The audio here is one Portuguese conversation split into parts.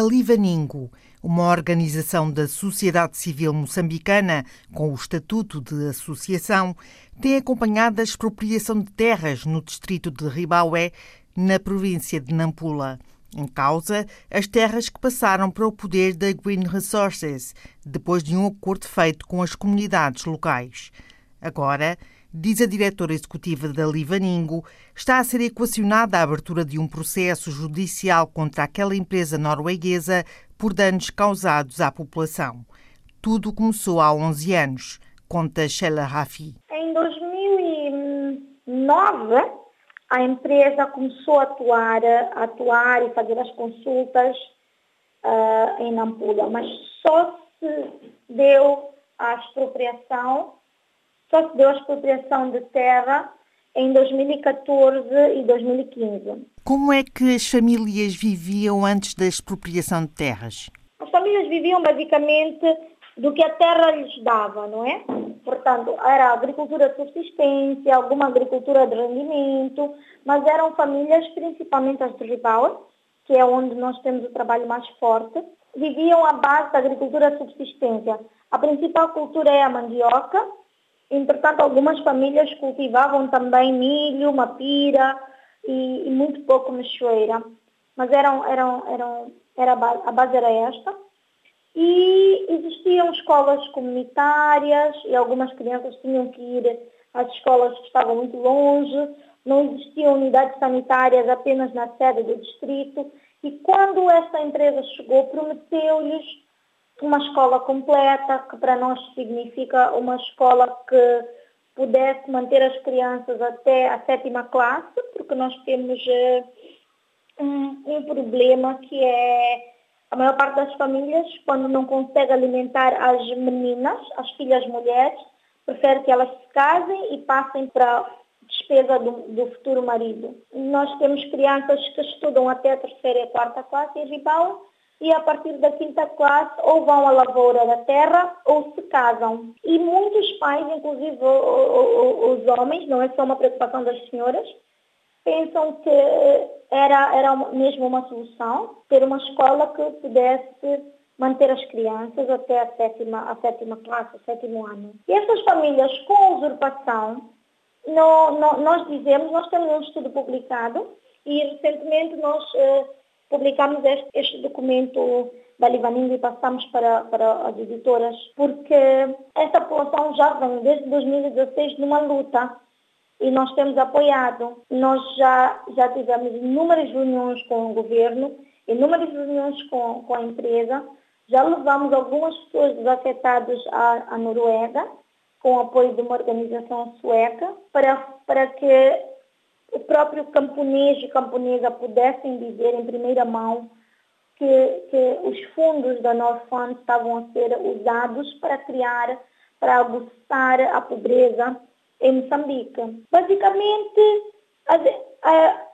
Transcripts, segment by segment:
A Livaningo, uma organização da sociedade civil moçambicana com o estatuto de associação, tem acompanhado a expropriação de terras no distrito de Ribaué, na província de Nampula. Em causa, as terras que passaram para o poder da Green Resources, depois de um acordo feito com as comunidades locais. Agora, diz a diretora executiva da Livaningo, está a ser equacionada a abertura de um processo judicial contra aquela empresa norueguesa por danos causados à população. Tudo começou há 11 anos, conta Sheila Rafi. Em 2009, a empresa começou a atuar, a atuar e fazer as consultas uh, em Nampula, mas só se deu a expropriação só se deu a expropriação de terra em 2014 e 2015. Como é que as famílias viviam antes da expropriação de terras? As famílias viviam basicamente do que a terra lhes dava, não é? Portanto, era agricultura de subsistência, alguma agricultura de rendimento, mas eram famílias, principalmente as de Ribau, que é onde nós temos o trabalho mais forte, viviam à base da agricultura de subsistência. A principal cultura é a mandioca, Entretanto, algumas famílias cultivavam também milho, mapira e, e muito pouco mexoeira. Mas eram, eram, eram, era a, base, a base era esta. E existiam escolas comunitárias e algumas crianças tinham que ir às escolas que estavam muito longe. Não existiam unidades sanitárias apenas na sede do distrito. E quando esta empresa chegou, prometeu-lhes uma escola completa, que para nós significa uma escola que pudesse manter as crianças até a sétima classe, porque nós temos uh, um, um, problema que é a maior parte das famílias, quando não consegue alimentar as meninas, as filhas mulheres, prefere que elas se casem e passem para despesa do, do, futuro marido. Nós temos crianças que estudam até a terceira e a quarta classe em Ribau e a partir da quinta classe ou vão à lavoura da terra ou se casam. E muitos pais, inclusive os homens, não é só uma preocupação das senhoras, pensam que era, era mesmo uma solução ter uma escola que pudesse manter as crianças até a sétima, a sétima classe, o sétimo ano. E essas famílias com usurpação, no, no, nós dizemos, nós temos um estudo publicado e recentemente nós eh, publicamos este, este documento da Livaninga e passamos para, para as editoras, porque esta população já vem desde 2016 numa luta e nós temos apoiado. Nós já, já tivemos inúmeras reuniões com o governo, inúmeras reuniões com, com a empresa, já levamos algumas pessoas desafetadas à, à Noruega, com o apoio de uma organização sueca, para, para que o próprio camponês e camponesa pudessem dizer em primeira mão que, que os fundos da Norfund estavam a ser usados para criar, para aguçar a pobreza em Moçambique. Basicamente, as,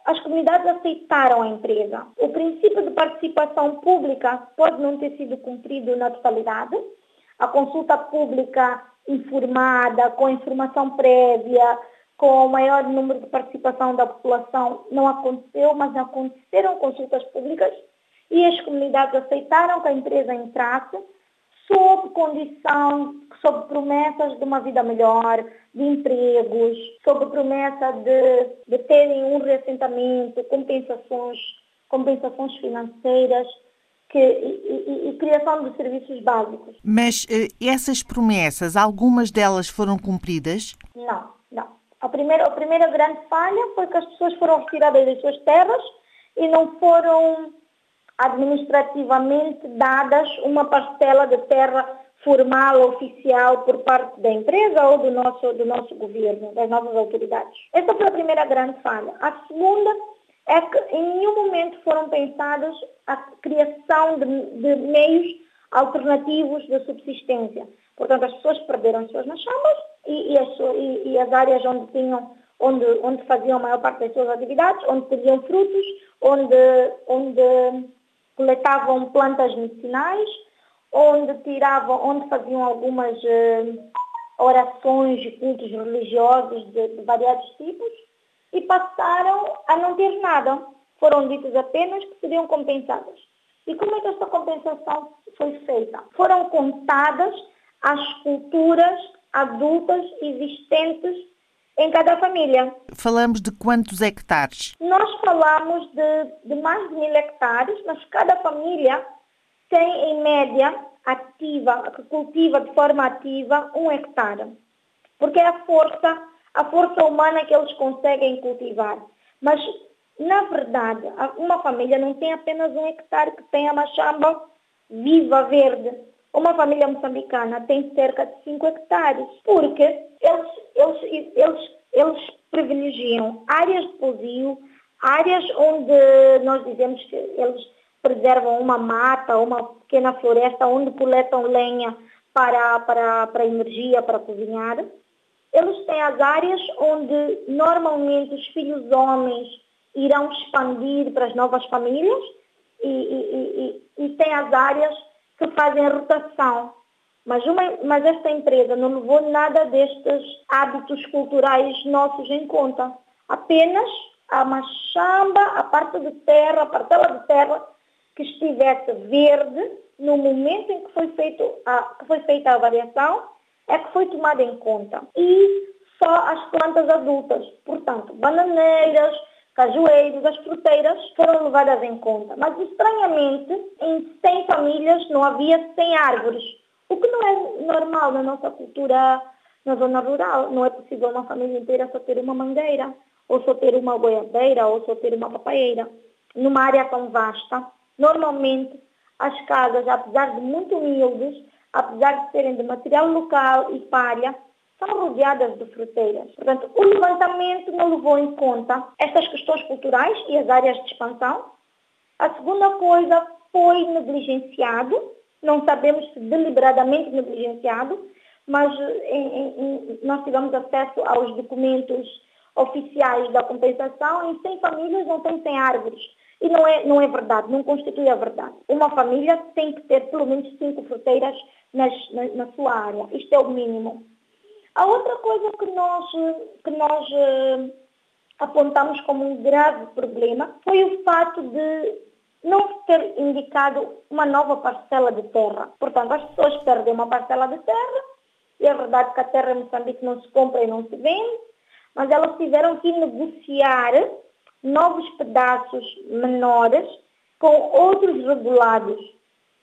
as comunidades aceitaram a empresa. O princípio de participação pública pode não ter sido cumprido na totalidade. A consulta pública informada, com informação prévia, com o maior número de participação da população não aconteceu, mas aconteceram consultas públicas e as comunidades aceitaram que a empresa entrasse sob condição, sob promessas de uma vida melhor, de empregos, sob promessa de, de terem um reassentamento, compensações, compensações financeiras que, e, e, e, criação de serviços básicos. Mas eh, essas promessas, algumas delas foram cumpridas? Não, primeira, a primeira grande falha foi que as pessoas foram retiradas das suas terras e não foram administrativamente dadas uma parcela de terra formal, oficial, por parte da empresa ou do nosso, do nosso governo, das nossas autoridades. Essa foi a primeira grande falha. A segunda é que em nenhum momento foram pensados a criação de, de meios alternativos de subsistência. Portanto, as pessoas perderam as suas chamas e, e, as, e, e, as, áreas onde tinham, onde, onde faziam a maior parte das suas atividades, onde colhiam frutos, onde, onde coletavam plantas medicinais, onde tiravam, onde faziam algumas eh, orações e cultos religiosos de, de variados tipos e passaram a não ter nada. Foram ditas apenas que seriam compensadas. E como é que esta compensação foi feita? Foram contadas as culturas adultas existentes em cada família. Falamos de quantos hectares? Nós falamos de, de mais de mil hectares, mas cada família tem, em média, ativa, que cultiva de forma ativa, um hectare. Porque é a força, a força humana que eles conseguem cultivar. Mas, na verdade, uma família não tem apenas um hectare que tem a machamba viva, verde. Uma família moçambicana tem cerca de 5 hectares, porque eles, eles, eles, eles privilegiam áreas de pousio, áreas onde nós dizemos que eles preservam uma mata, uma pequena floresta onde coletam lenha para, para, para energia, para cozinhar. Eles têm as áreas onde normalmente os filhos homens irão expandir para as novas famílias e, e, e, e tem as áreas que fazem rotação. Mas, uma, mas esta empresa não levou nada destes hábitos culturais nossos em conta. Apenas a machamba, a parte de terra, a parcela de terra que estivesse verde no momento em que foi, feito a, que foi feita a avaliação é que foi tomada em conta. E só as plantas adultas, portanto, bananeiras, cajueiros, as fruteiras foram levadas em conta. Mas, estranhamente, em 100 famílias não havia 100 árvores, o que não é normal na nossa cultura na zona rural. Não é possível uma família inteira só ter uma mangueira, ou só ter uma goiabeira, ou só ter uma papaieira. Numa área tão vasta, normalmente as casas, apesar de muito humildes, apesar de serem de material local e palha, são rodeadas de fruteiras. Portanto, o levantamento não levou em conta estas questões culturais e as áreas de expansão. A segunda coisa foi negligenciado, não sabemos se deliberadamente negligenciado, mas em, em, nós tivemos acesso aos documentos oficiais da compensação, em 100 famílias não tem 100 árvores. E não é, não é verdade, não constitui a verdade. Uma família tem que ter pelo menos 5 fruteiras nas, na, na sua área. Isto é o mínimo. A outra coisa que nós, que nós uh, apontamos como um grave problema foi o fato de não ter indicado uma nova parcela de terra. Portanto, as pessoas perdem uma parcela de terra, e é verdade que a terra em Moçambique não se compra e não se vende, mas elas tiveram que negociar novos pedaços menores com outros regulados.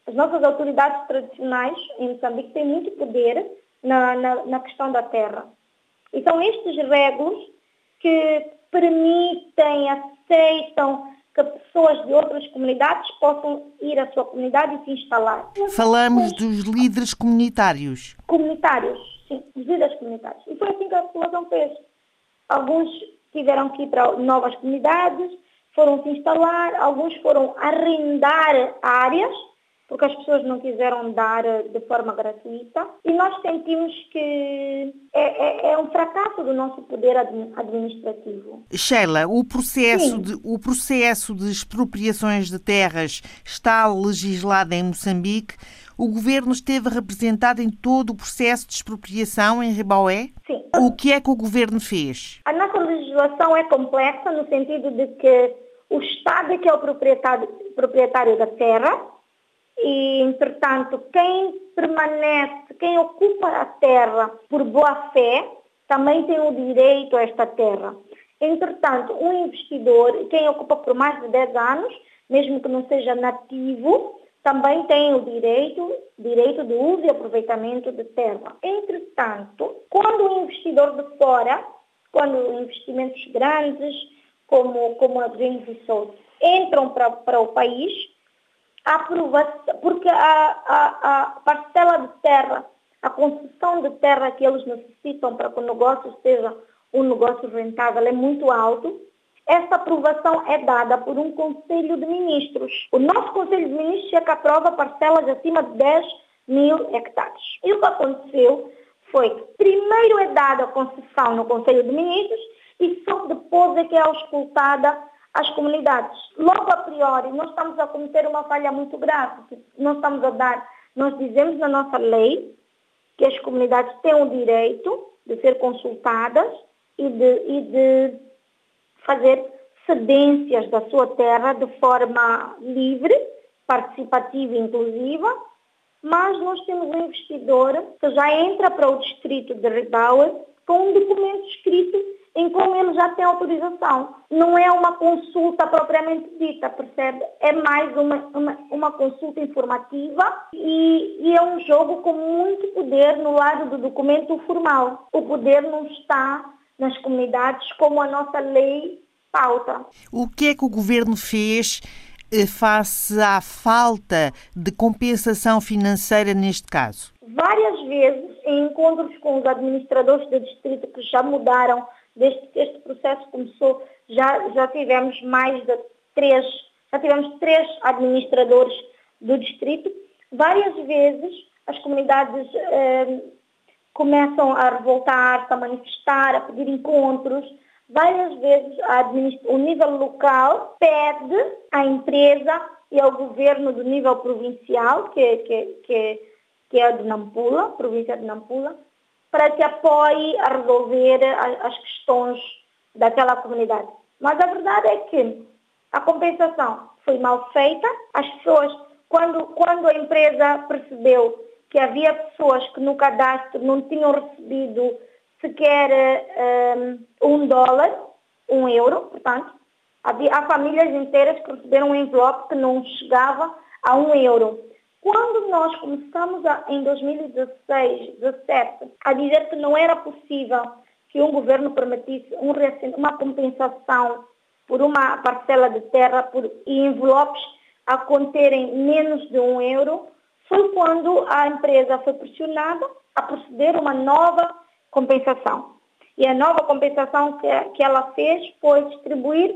As nossas autoridades tradicionais em Moçambique têm muito poder na, na, na questão da terra. E são estes regulos que permitem, aceitam que pessoas de outras comunidades possam ir à sua comunidade e se instalar. Falamos dos líderes comunitários. Comunitários, sim, os líderes comunitários. E foi assim que a população fez. Alguns tiveram que ir para novas comunidades, foram se instalar, alguns foram arrendar áreas porque as pessoas não quiseram dar eh, de forma gratuita e nós sentimos que é, é, é um fracasso do nosso poder administrativo. Sheila, o processo, de, o processo de expropriações de terras está legislado em Moçambique. O governo esteve representado em todo o processo de expropriação em Ribaué? Sim. O que é que o governo fez? A nossa legislação é complexa no sentido de que o Estado é que é o proprietário, proprietário da terra, e, entretanto, quem permanece, quem ocupa a terra por boa fé, também tem o direito a esta terra. Entretanto, um investidor, quem ocupa por mais de 10 anos, mesmo que não seja nativo, também tem o direito, direito de uso e aproveitamento de terra. Entretanto, quando o investidor de fora, quando investimentos grandes, como, como a Green Resource, entram para, para o país, aprovação, porque a, a, a parcela de terra, a concessão de terra que eles necessitam para que o negócio seja um negócio rentável é muito alto, essa aprovação é dada por um Conselho de Ministros. O nosso Conselho de Ministros é que aprova parcelas acima de 10 mil hectares. E o que aconteceu foi que primeiro é dada a concessão no Conselho de Ministros e só depois é que é auscultada às comunidades. Logo a priori, nós estamos a cometer uma falha muito grave, porque nós estamos a dar, nós dizemos na nossa lei que as comunidades têm o direito de ser consultadas e de, e de fazer cedências da sua terra de forma livre participativa e inclusiva, mas nós temos um investidor que já entra para o distrito de Rebauer com um documento escrito em como ele já tem autorização. Não é uma consulta propriamente dita, percebe? É mais uma, uma, uma consulta informativa e, e, é um jogo com muito poder no lado do documento formal. O poder não está nas comunidades como a nossa lei pauta. O que é que o governo fez eh, face à falta de compensação financeira neste caso? Várias vezes, em encontros com os administradores do distrito que já mudaram desde que este processo começou, já, já tivemos mais de três, já tivemos três administradores do distrito. Várias vezes as comunidades eh, começam a revoltar-se, a manifestar, a pedir encontros. Várias vezes o nível local pede à empresa e ao governo do nível provincial, que, que, que, que é de Nampula, província de Nampula, para que apoie a resolver as questões daquela comunidade. Mas a verdade é que a compensação foi mal feita, as pessoas, quando, quando a empresa percebeu que havia pessoas que no cadastro não tinham recebido sequer um, um dólar, um euro, portanto, havia, há famílias inteiras que receberam um envelope que não chegava a um euro. Quando nós começamos a, em 2016, 2017, a dizer que não era possível que um governo permitisse um, uma compensação por uma parcela de terra por, e envelopes a conterem menos de um euro, foi quando a empresa foi pressionada a proceder uma nova compensação. E a nova compensação que, que ela fez foi distribuir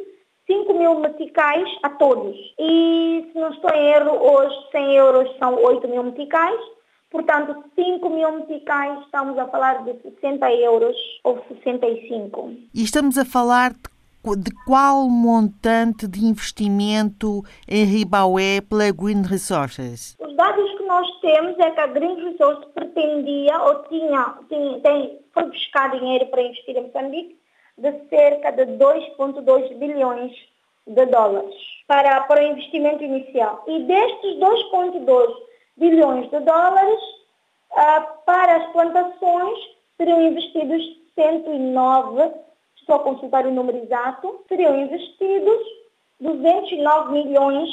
5 mil meticais a todos. E, se não estou em erro, hoje 100 euros são 8 mil meticais. Portanto, 5 mil meticais, estamos a falar de 60 euros ou 65. E estamos a falar de, de qual montante de investimento em Ribaué pela Green Resources? Os dados que nós temos é que a Green Resources pretendia ou tinha, tinha tem, foi buscar dinheiro para investir em Moçambique de cerca de 2,2 bilhões de dólares para, para o investimento inicial. E destes 2,2 bilhões de dólares, uh, para as plantações seriam investidos 109, estou a consultar o número exato, seriam investidos 209 milhões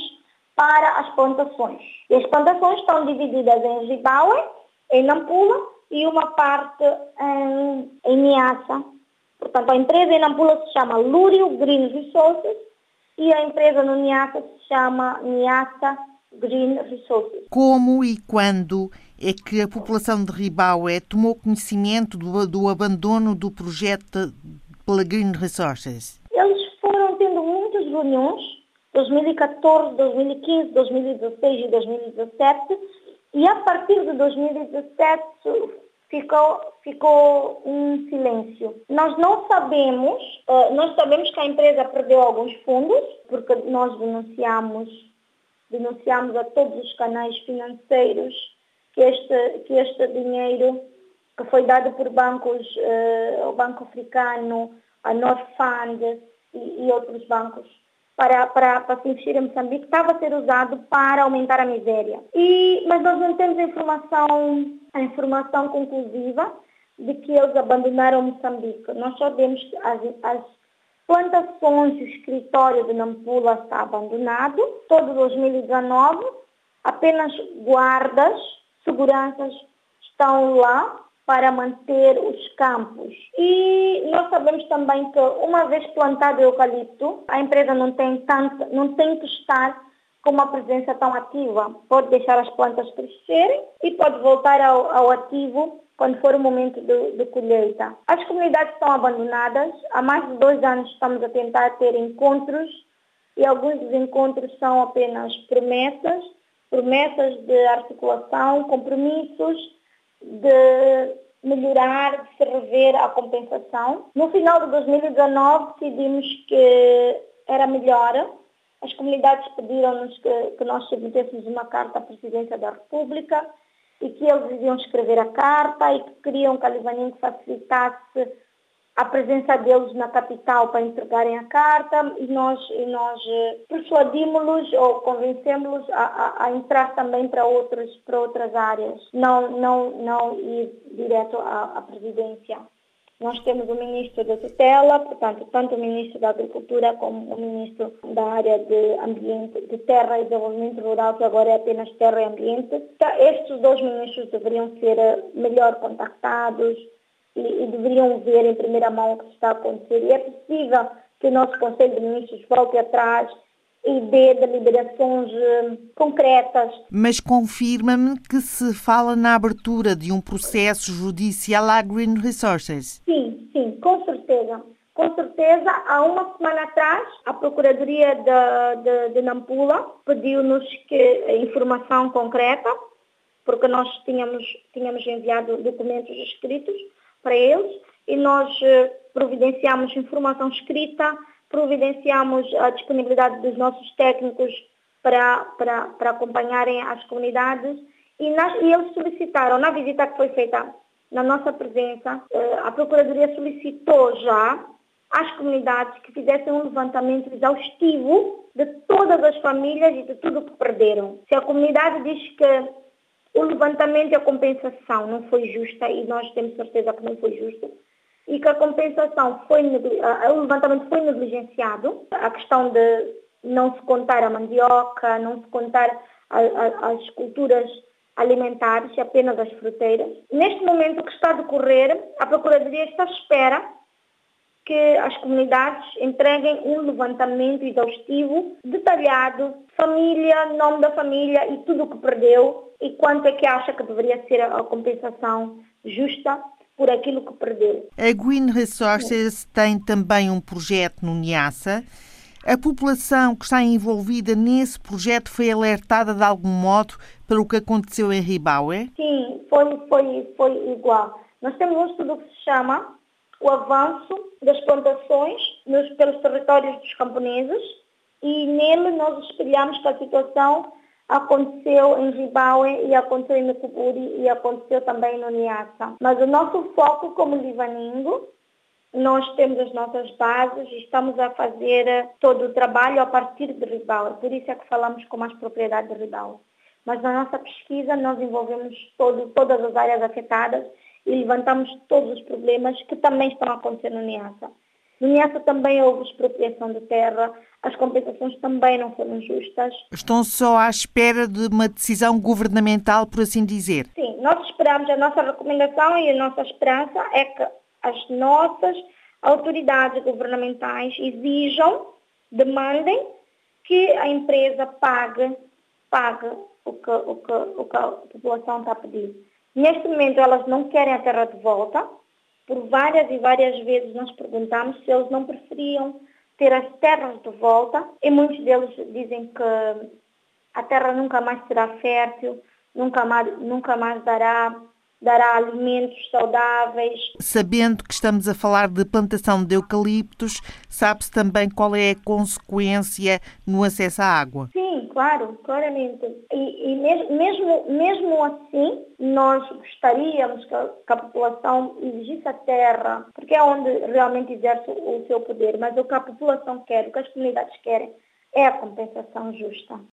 para as plantações. E as plantações estão divididas em Zimbábue, em Nampula e uma parte em, em Niassa, Portanto, a empresa em Nampula se chama Lúrio Green Resources e a empresa no Niassa se chama Niassa Green Resources. Como e quando é que a população de Ribaué tomou conhecimento do, do abandono do projeto pela Green Resources? Eles foram tendo muitas reuniões, 2014, 2015, 2016 e 2017, e a partir de 2017 ficou, ficou um silêncio. Nós não sabemos, uh, nós sabemos que a empresa perdeu alguns fundos, porque nós denunciamos, denunciamos a todos os canais financeiros que este, que este dinheiro que foi dado por bancos, uh, o Banco Africano, a North Fund e, e outros bancos, para, para, para se investir em Moçambique estava a ser usado para aumentar a miséria. E, mas nós não temos a informação, a informação conclusiva de que eles abandonaram Moçambique. Nós sabemos que as, as plantações, o escritório de Nampula está abandonado. Todo 2019, apenas guardas, seguranças estão lá para manter os campos. E nós sabemos também que uma vez plantado o eucalipto, a empresa não tem, tanto, não tem que estar com uma presença tão ativa. Pode deixar as plantas crescerem e pode voltar ao, ao ativo quando for o momento de, colheita. As comunidades estão abandonadas. Há mais de dois anos estamos a tentar ter encontros e alguns dos encontros são apenas promessas, promessas de articulação, compromissos, de melhorar, de se rever a compensação. No final de 2019 decidimos que era melhor. As comunidades pediram-nos que, que nós submetêssemos uma carta à Presidência da República e que eles iam escrever a carta e que queriam que a Livaninho facilitasse a presença deles na capital para entregarem a carta e nós, e nós eh, persuadimos-los ou convencemos-los a, a, a, entrar também para, outros, para outras áreas, não, não, não ir direto à, à presidência. Nós temos o ministro da tutela, portanto, tanto o ministro da Agricultura como o ministro da área de ambiente, de terra e desenvolvimento rural, que agora é apenas terra e ambiente. Então, estes dois ministros deveriam ser eh, melhor contactados, e, e, deveriam ver em primeira mão o que está a acontecer. E é possível que o nosso Conselho de Ministros volte atrás e dê deliberações uh, concretas. Mas confirma-me que se fala na abertura de um processo judicial à Green Resources. Sim, sim, com certeza. Com certeza, há uma semana atrás, a Procuradoria de, de, de Nampula pediu-nos informação concreta, porque nós tínhamos, tínhamos enviado documentos escritos para eles e nós eh, providenciamos informação escrita, providenciamos a disponibilidade dos nossos técnicos para, para, para acompanharem as comunidades e, nas, e eles solicitaram, na visita que foi feita na nossa presença, eh, a Procuradoria solicitou já às comunidades que fizessem um levantamento exaustivo de todas as famílias e de tudo o que perderam. Se a comunidade diz que o levantamento e a compensação não foi justa e nós temos certeza que não foi justo e que a compensação foi, o levantamento foi negligenciado, a questão de não se contar a mandioca, não se contar a, a, as culturas alimentares, apenas as fruteiras. Neste momento que está a decorrer, a Procuradoria está à espera que as comunidades entreguem um levantamento exaustivo, detalhado, família, nome da família e tudo o que perdeu e quanto é que acha que deveria ser a compensação justa por aquilo que perdeu. A Green Resources tem também um projeto no Niassa. A população que está envolvida nesse projeto foi alertada de algum modo para o que aconteceu em Ribaue? Sim, foi, foi, foi igual. Nós temos um estudo que se chama o avanço das plantações nos, pelos territórios dos camponeses e nele nós espelhamos que a situação aconteceu em Zimbábue e aconteceu em Mecuburi e aconteceu também no Niassa. Mas o nosso foco como livaningo, nós temos as nossas bases e estamos a fazer todo o trabalho a partir de Ribaue. Por isso é que falamos com mais propriedade de Ribaue. Mas na nossa pesquisa nós envolvemos todo, todas as áreas afetadas e levantamos todos os problemas que também estão a acontecer no Niassa. No Niassa também houve expropriação de terra, as compensações também não foram justas. Estão só à espera de uma decisão governamental, por assim dizer? Sim, nós esperamos, a nossa recomendação e a nossa esperança é que as nossas autoridades governamentais exijam, demandem que a empresa pague, pague o que, o que, o que a população está a pedir. Neste momento elas não querem a terra de volta. Por várias e várias vezes nós perguntamos se eles não preferiam ter as terras de volta e muitos deles dizem que a terra nunca mais será fértil, nunca mais, nunca mais dará dará alimentos saudáveis. Sabendo que estamos a falar de plantação de eucaliptos, sabe-se também qual é a consequência no acesso à água? Sim, claro, claramente. E, e mesmo, mesmo assim, nós gostaríamos que a, que a população exigisse a terra, porque é onde realmente exerce o seu poder, mas o que a população quer, o que as comunidades querem, é a compensação justa.